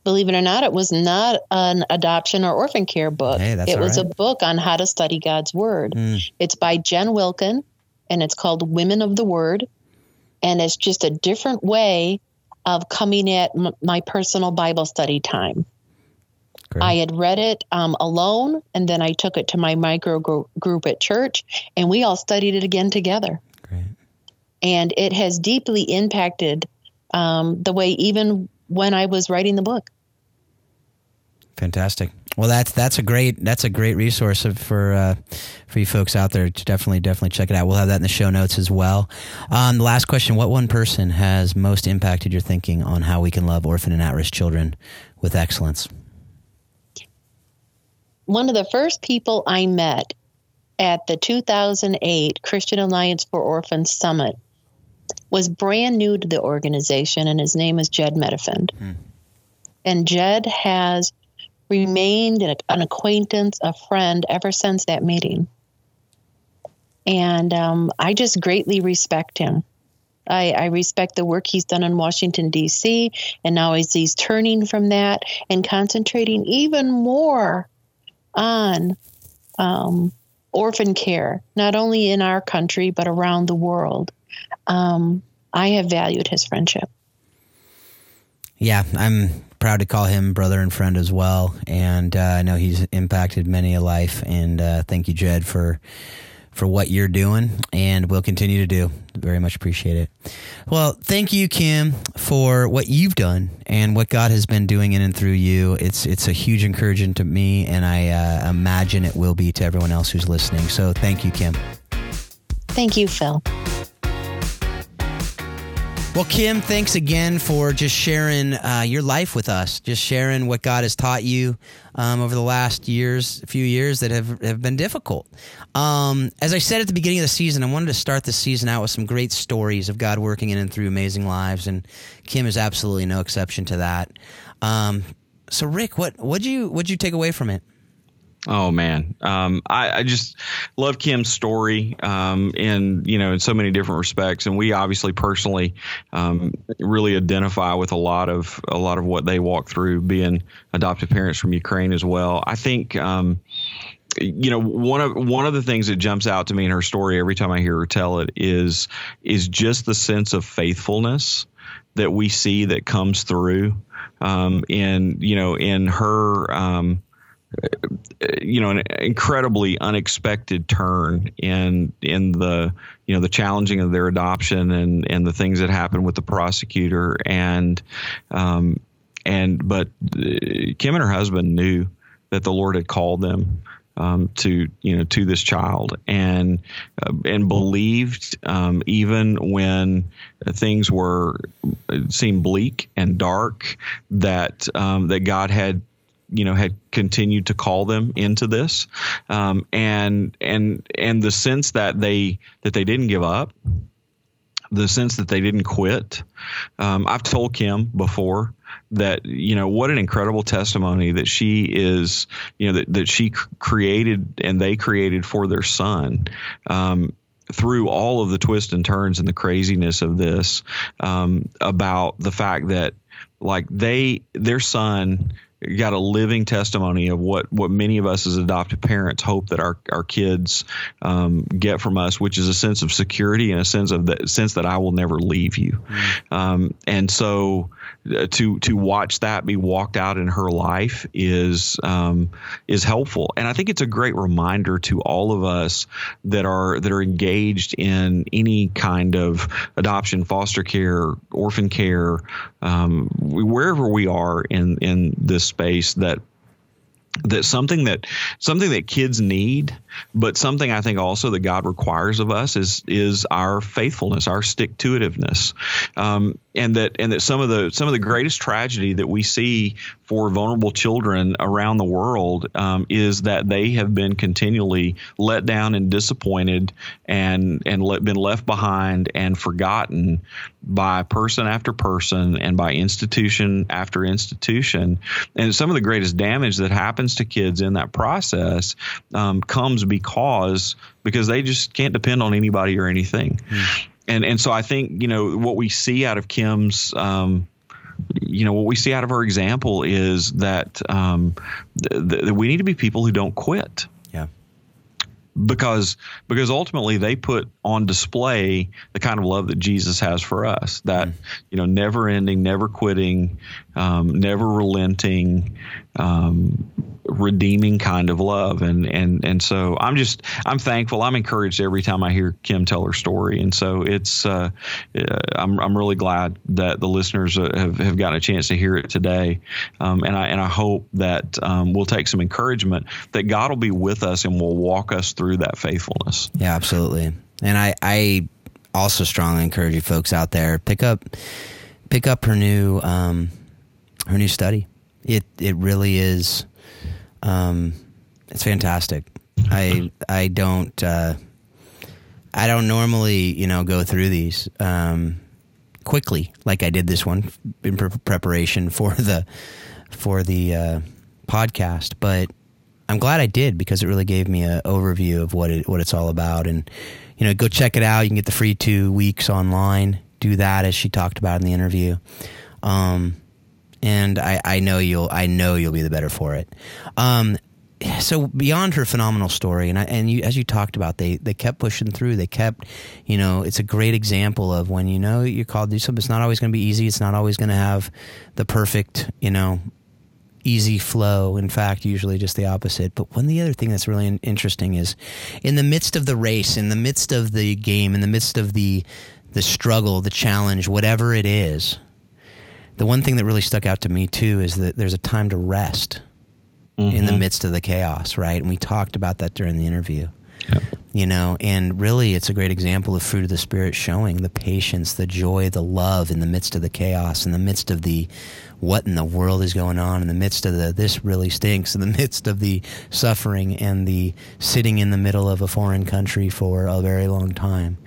Believe it or not, it was not an adoption or orphan care book. Hey, it was right. a book on how to study God's Word. It's by Jen Wilkin, and it's called Women of the Word. And it's just a different way of coming at m- my personal Bible study time. Great. I had read it um, alone, and then I took it to my micro gro- group at church, and we all studied it again together. Great. And it has deeply impacted um, the way, even when I was writing the book. Fantastic. Well, that's that's a great that's a great resource for uh, for you folks out there. to Definitely, definitely check it out. We'll have that in the show notes as well. Um, the last question: What one person has most impacted your thinking on how we can love orphan and at-risk children with excellence? one of the first people I met at the 2008 Christian Alliance for Orphans Summit was brand new to the organization, and his name is Jedd Medefind. And Jedd has remained an, an acquaintance, a friend ever since that meeting. And um, I just greatly respect him. I, I respect the work he's done in Washington, D.C., and now as he's turning from that and concentrating even more on um, orphan care, not only in our country, but around the world. Um, I have valued his friendship. Yeah, I'm proud to call him brother and friend as well, and uh, I know he's impacted many a life. And uh, thank you, Jedd, for for what you're doing, and will continue to do. Very much appreciate it. Well, thank you, Kim, for what you've done and what God has been doing in and through you. It's it's a huge encouragement to me, and I uh, imagine it will be to everyone else who's listening. So, thank you, Kim. Thank you, Phil. Well, Kim, thanks again for just sharing uh, your life with us, just sharing what God has taught you um, over the last years, few years that have, have been difficult. Um, as I said at the beginning of the season, I wanted to start the season out with some great stories of God working in and through amazing lives, and Kim is absolutely no exception to that. Um, so, Rick, what what'd you what'd you take away from it? Oh man, um, I, I just love Kim's story um, in you know in so many different respects, and we obviously personally um, really identify with a lot of a lot of what they walk through, being adoptive parents from Ukraine as well. I think. Um, you know one of one of the things that jumps out to me in her story every time I hear her tell it is is just the sense of faithfulness that we see that comes through um, in you know in her um, you know an incredibly unexpected turn in in the you know the challenging of their adoption and and the things that happened with the prosecutor. And um, and but uh, Kim and her husband knew that the Lord had called them um, to you know to this child and uh, and believed um, even when things were seemed bleak and dark that um, that God had you know had continued to call them into this. Um, and and and the sense that they that they didn't give up the sense that they didn't quit um, i've told kim before that you know what an incredible testimony that she is you know that, that she created and they created for their son um, through all of the twists and turns and the craziness of this um, about the fact that like they their son got a living testimony of what what many of us as adoptive parents hope that our our kids um, get from us, which is a sense of security and a sense of the sense that I will never leave you. Mm-hmm. Um, and so to to watch that be walked out in her life is um, is helpful, and I think it's a great reminder to all of us that are that are engaged in any kind of adoption, foster care, orphan care, um, wherever we are in in this space that that something that something that kids need but something I think also that God requires of us is is our faithfulness, our stick to itiveness, um, and that and that some of the some of the greatest tragedy that we see for vulnerable children around the world um, is that they have been continually let down and disappointed and and let, been left behind and forgotten by person after person and by institution after institution. And some of the greatest damage that happens to kids in that process um, comes because because they just can't depend on anybody or anything. Mm. And and so I think you know what we see out of Kim's. Um, you know what we see out of her example is that um, th- th- we need to be people who don't quit Yeah. because because ultimately they put on display the kind of love that Jesus has for us that mm. you know never ending never quitting um, never relenting um, redeeming kind of love. And and and so I'm just I'm thankful. I'm encouraged every time I hear Kim tell her story. And so it's uh, uh, I'm I'm really glad that the listeners uh, have, have gotten a chance to hear it today. Um, and I and I hope that um, we'll take some encouragement that God will be with us and will walk us through that faithfulness. Yeah absolutely. And I I also strongly encourage you folks out there pick up pick up her new um, her new study it it really is um, it's fantastic. I I don't uh, I don't normally you know go through these um, quickly like I did this one in pre- preparation for the for the uh, podcast, but I'm glad I did because it really gave me an overview of what it what it's all about. And you know, go check it out. You can get the free two weeks online. Do that as she talked about in the interview. Um, and I, I know you'll I know you'll be the better for it. Um, so beyond her phenomenal story, and I, and you, as you talked about, they they kept pushing through. They kept, you know, it's a great example of when you know you're called to do something. It's not always going to be easy. It's not always going to have the perfect, you know, easy flow. In fact, usually just the opposite. But one the other thing that's really interesting is, in the midst of the race, in the midst of the game, in the midst of the the struggle, the challenge, whatever it is, the one thing that really stuck out to me too is that there's a time to rest mm-hmm. in the mm-hmm. midst of the chaos, right? And we talked about that during the interview. Yep. You know, and really it's a great example of fruit of the spirit showing the patience, the joy, the love in the midst of the chaos, in the midst of the what in the world is going on, in the midst of the this really stinks, in the midst of the suffering and the sitting in the middle of a foreign country for a very long time,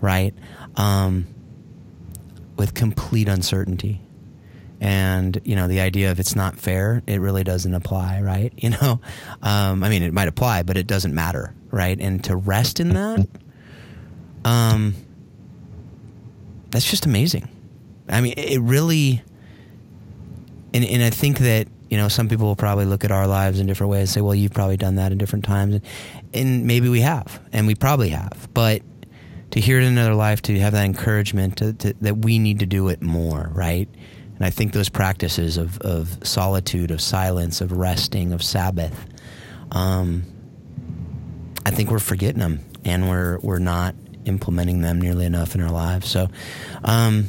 right? Um, with complete uncertainty and you know the idea of it's not fair it really doesn't apply right? You know um, i mean it might apply but it doesn't matter right? And to rest in that um, that's just amazing. I mean it really and, and i think that you know some people will probably look at our lives in different ways and say well you've probably done that in different times. And, and maybe we have and we probably have. But to hear it in another life to have that encouragement to, to, that we need to do it more right and I think those practices of, of solitude, of silence, of resting, of Sabbath, um, I think we're forgetting them and we're, we're not implementing them nearly enough in our lives. So, um,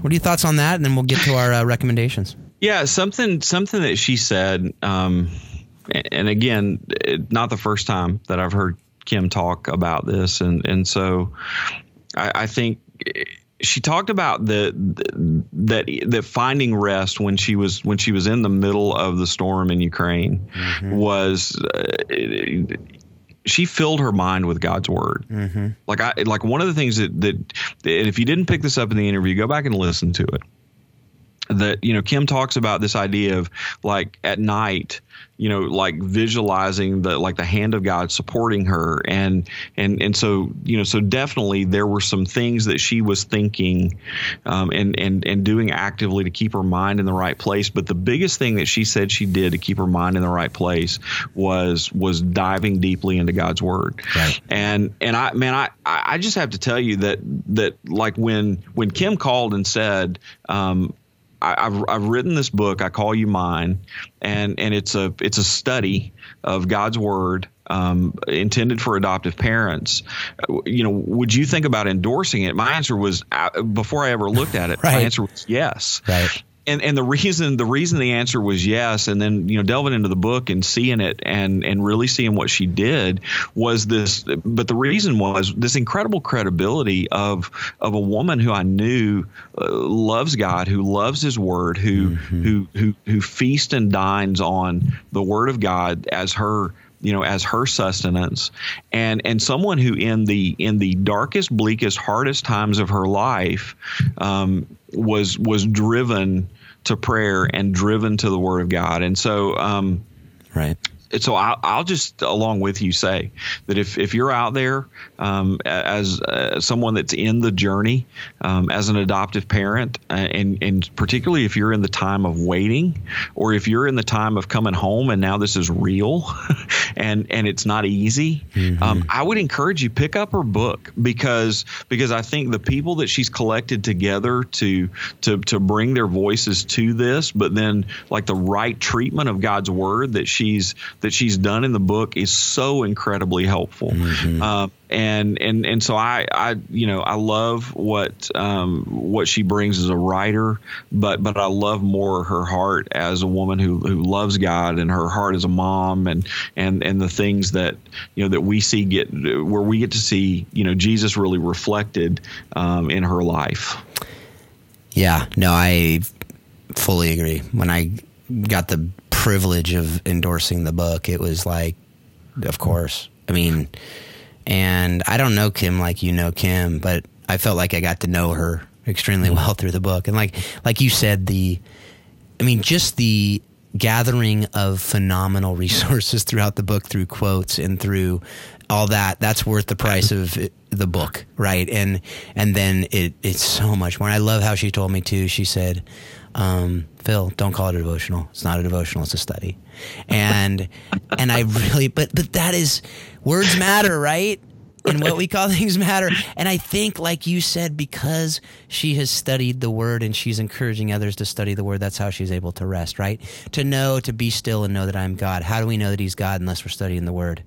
what are your thoughts on that? And then we'll get to our uh, recommendations. Yeah, something something that she said, um, and again, not the first time that I've heard Kim talk about this, and and so I, I think she talked about the, the, that that finding rest when she was when she was in the middle of the storm in Ukraine mm-hmm. was uh, she filled her mind with God's word. Mm-hmm. Like I like one of the things that that if you didn't pick this up in the interview, go back and listen to it. That you know Kim talks about this idea of like at night you know like visualizing the like the hand of God supporting her. And and and so you know so definitely there were some things that she was thinking um, and and and doing actively to keep her mind in the right place. But the biggest thing that she said she did to keep her mind in the right place was was diving deeply into God's word. Right. and and I man I I just have to tell you that that like when when Kim called and said um, I, have I've written this book. I call you mine, and and it's a it's a study of God's word um, intended for adoptive parents. You know, would you think about endorsing it? My answer was uh, before I ever looked at it. right. My answer was yes. Right. And and the reason the reason the answer was yes and then you know delving into the book and seeing it and and really seeing what she did was this but the reason was this incredible credibility of of a woman who I knew uh, loves God who loves his word who mm-hmm. who who who feasts and dines on the word of God as her you know as her sustenance and and someone who in the in the darkest bleakest hardest times of her life um, was was driven to prayer and driven to the Word of God. And so, um, right so I'll, I'll, just along with you say that if, if you're out there um, as uh, someone that's in the journey um, as an adoptive parent uh, and, and particularly if you're in the time of waiting or if you're in the time of coming home and now this is real and and it's not easy mm-hmm. um, I would encourage you pick up her book because because I think the people that she's collected together to to to bring their voices to this but then like the right treatment of God's word that she's that she's done in the book is so incredibly helpful. Mm-hmm. Uh, and and and so I I you know I love what um, what she brings as a writer, but but I love more her heart as a woman who who loves God and her heart as a mom and and and the things that you know that we see get where we get to see you know Jesus really reflected um, in her life. Yeah, no, I fully agree. When I got the privilege of endorsing the book, it was like, of course. I mean, and I don't know Kim like you know Kim, but I felt like I got to know her extremely mm-hmm. well through the book. And like like you said, the I mean, just the gathering of phenomenal resources throughout the book through quotes and through all that that's worth the price of the book right and and then it it's so much more and i love how she told me too she said um, Phil, don't call it a devotional. It's not a devotional. It's a study. And and I really, but but that is words matter, right? And what we call things matter. And I think, like you said, because she has studied the word and she's encouraging others to study the word, that's how she's able to rest, right? To know, to be still and know that I'm God. How do we know that He's God unless we're studying the word?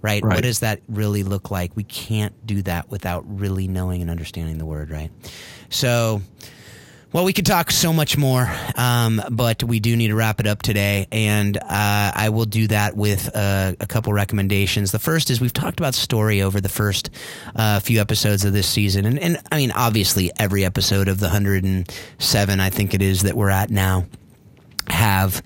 Right? right? What does that really look like? We can't do that without really knowing and understanding the word, right? So, well, we could talk so much more, um, but we do need to wrap it up today, and uh, I will do that with uh, a couple recommendations. The first is we've talked about story over the first uh, few episodes of this season, and, and I mean, obviously, every episode of the 107, I think it is, that we're at now have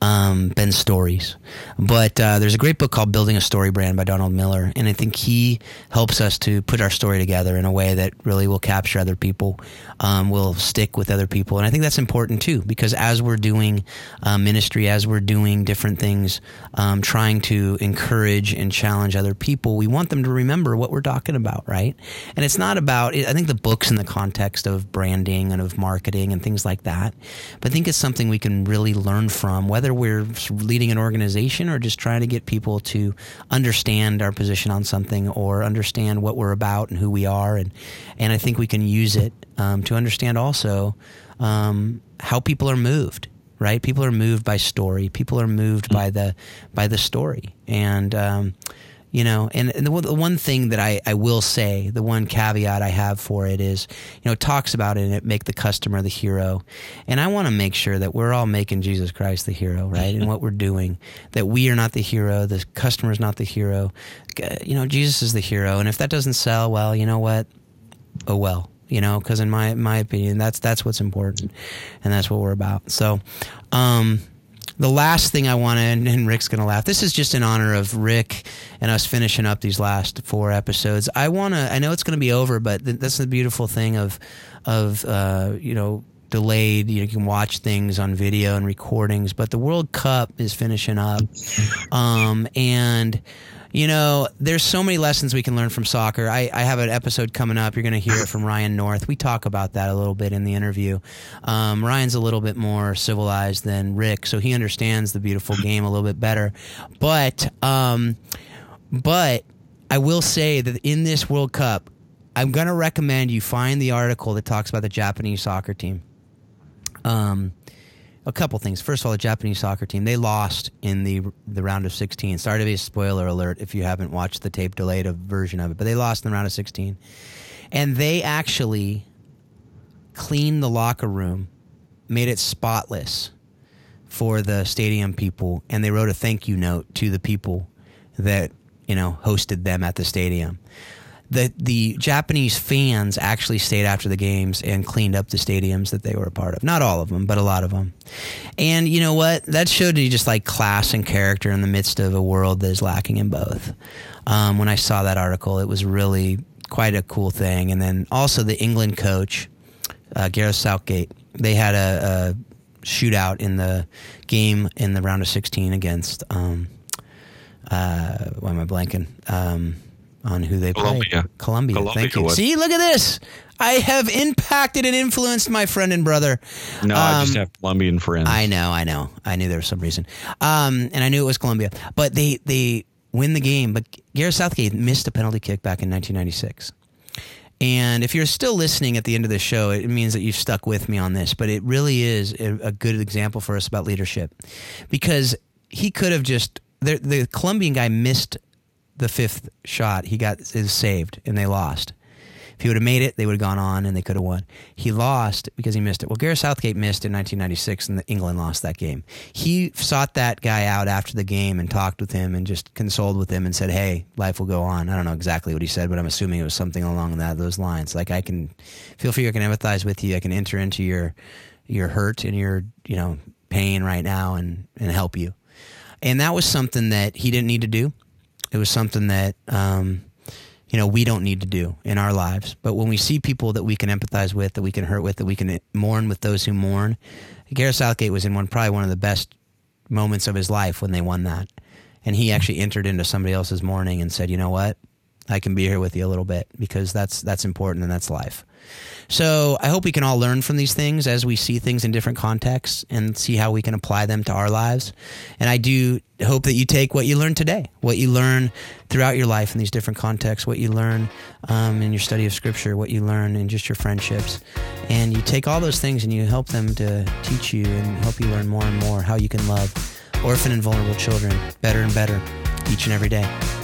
um, been stories. But uh, there's a great book called Building a Story Brand by Donald Miller, and I think he helps us to put our story together in a way that really will capture other people, um, will stick with other people, and I think that's important too because as we're doing uh, ministry, as we're doing different things, um, trying to encourage and challenge other people, we want them to remember what we're talking about, right? And it's not about. I think the books in the context of branding and of marketing and things like that, but I think it's something we can really learn from, whether we're leading an organization or just trying to get people to understand our position on something or understand what we're about and who we are. And, and I think we can use it um, to understand also um, how people are moved right? People are moved by story. People are moved by the by the story, and um, you know and, and the, the, one thing that I, I will say the one caveat i have for it is you know it talks about it and it make the customer the hero. And i want to make sure that we're all making jesus christ the hero right? And what we're doing that we are not the hero the customer is not the hero. You know jesus is the hero. And if that doesn't sell well you know what? Oh well you know because in my my opinion that's that's what's important. And that's what we're about. So um the last thing I want to, and Rick's going to laugh. This is just in honor of Rick and us finishing up these last four episodes. I want to. I know it's going to be over, but th- that's the beautiful thing of, of uh, you know, delayed. You, know, you can watch things on video and recordings, but the World Cup is finishing up, um, and you know, there's so many lessons we can learn from soccer. I, I have an episode coming up. You're going to hear it from Ryan North. We talk about that a little bit in the interview. Um, Ryan's a little bit more civilized than Rick, so he understands the beautiful game a little bit better. But, um, but I will say that in this World Cup, I'm going to recommend you find the article that talks about the Japanese soccer team. Um, a couple things. First of all, the Japanese soccer team they lost in the the round of 16. Sorry to be a spoiler alert if you haven't watched the tape delayed version of it, but they lost in the round of 16, and they actually cleaned the locker room made it spotless for the stadium people, and they wrote a thank you note to the people that you know hosted them at the stadium. The the Japanese fans actually stayed after the games and cleaned up the stadiums that they were a part of. Not all of them, but a lot of them. And you know what? That showed you just like class and character in the midst of a world that is lacking in both. Um, when I saw that article, it was really quite a cool thing. And then also the England coach, uh, Gareth Southgate, they had a, a, shootout in the game in the round of 16 against. Um, uh, why am I blanking? Um, on who they Colombia. played. Colombia. Colombia Thank you. was. See, look at this. I have impacted and influenced my friend and brother. No, I just Um, have Colombian friends. I know, I know. I knew there was some reason. Um, and I knew it was Colombia. But they they win the game. But Gareth Southgate missed a penalty kick back in 1996. And if you're still listening at the end of the show, it means that you've stuck with me on this. But it really is a, a good example for us about leadership, because he could have just the, the Colombian guy missed the fifth shot. He got is saved, and they lost. If he would have made it, they would have gone on and they could have won. He lost because he missed it. Well, Gareth Southgate missed in 1996 and England lost that game. He sought that guy out after the game and talked with him and just consoled with him and said, "Hey, life will go on." I don't know exactly what he said, but I'm assuming it was something along that those lines. Like I can feel free, I can empathize with you. I can enter into your your hurt and your you know pain right now and and help you. And that was something that he didn't need to do. It was something that um, you know we don't need to do in our lives. But when we see people that we can empathize with, that we can hurt with, that we can mourn with those who mourn, Gareth Southgate was in one probably one of the best moments of his life when they won that, and he actually entered into somebody else's mourning and said, "You know what? I can be here with you a little bit because that's that's important and that's life." So I hope we can all learn from these things as we see things in different contexts and see how we can apply them to our lives. And I do hope that you take what you learned today, what you learn throughout your life in these different contexts, what you learn um, in your study of Scripture, what you learn in just your friendships, and you take all those things and you help them to teach you and help you learn more and more how you can love orphan and vulnerable children better and better each and every day.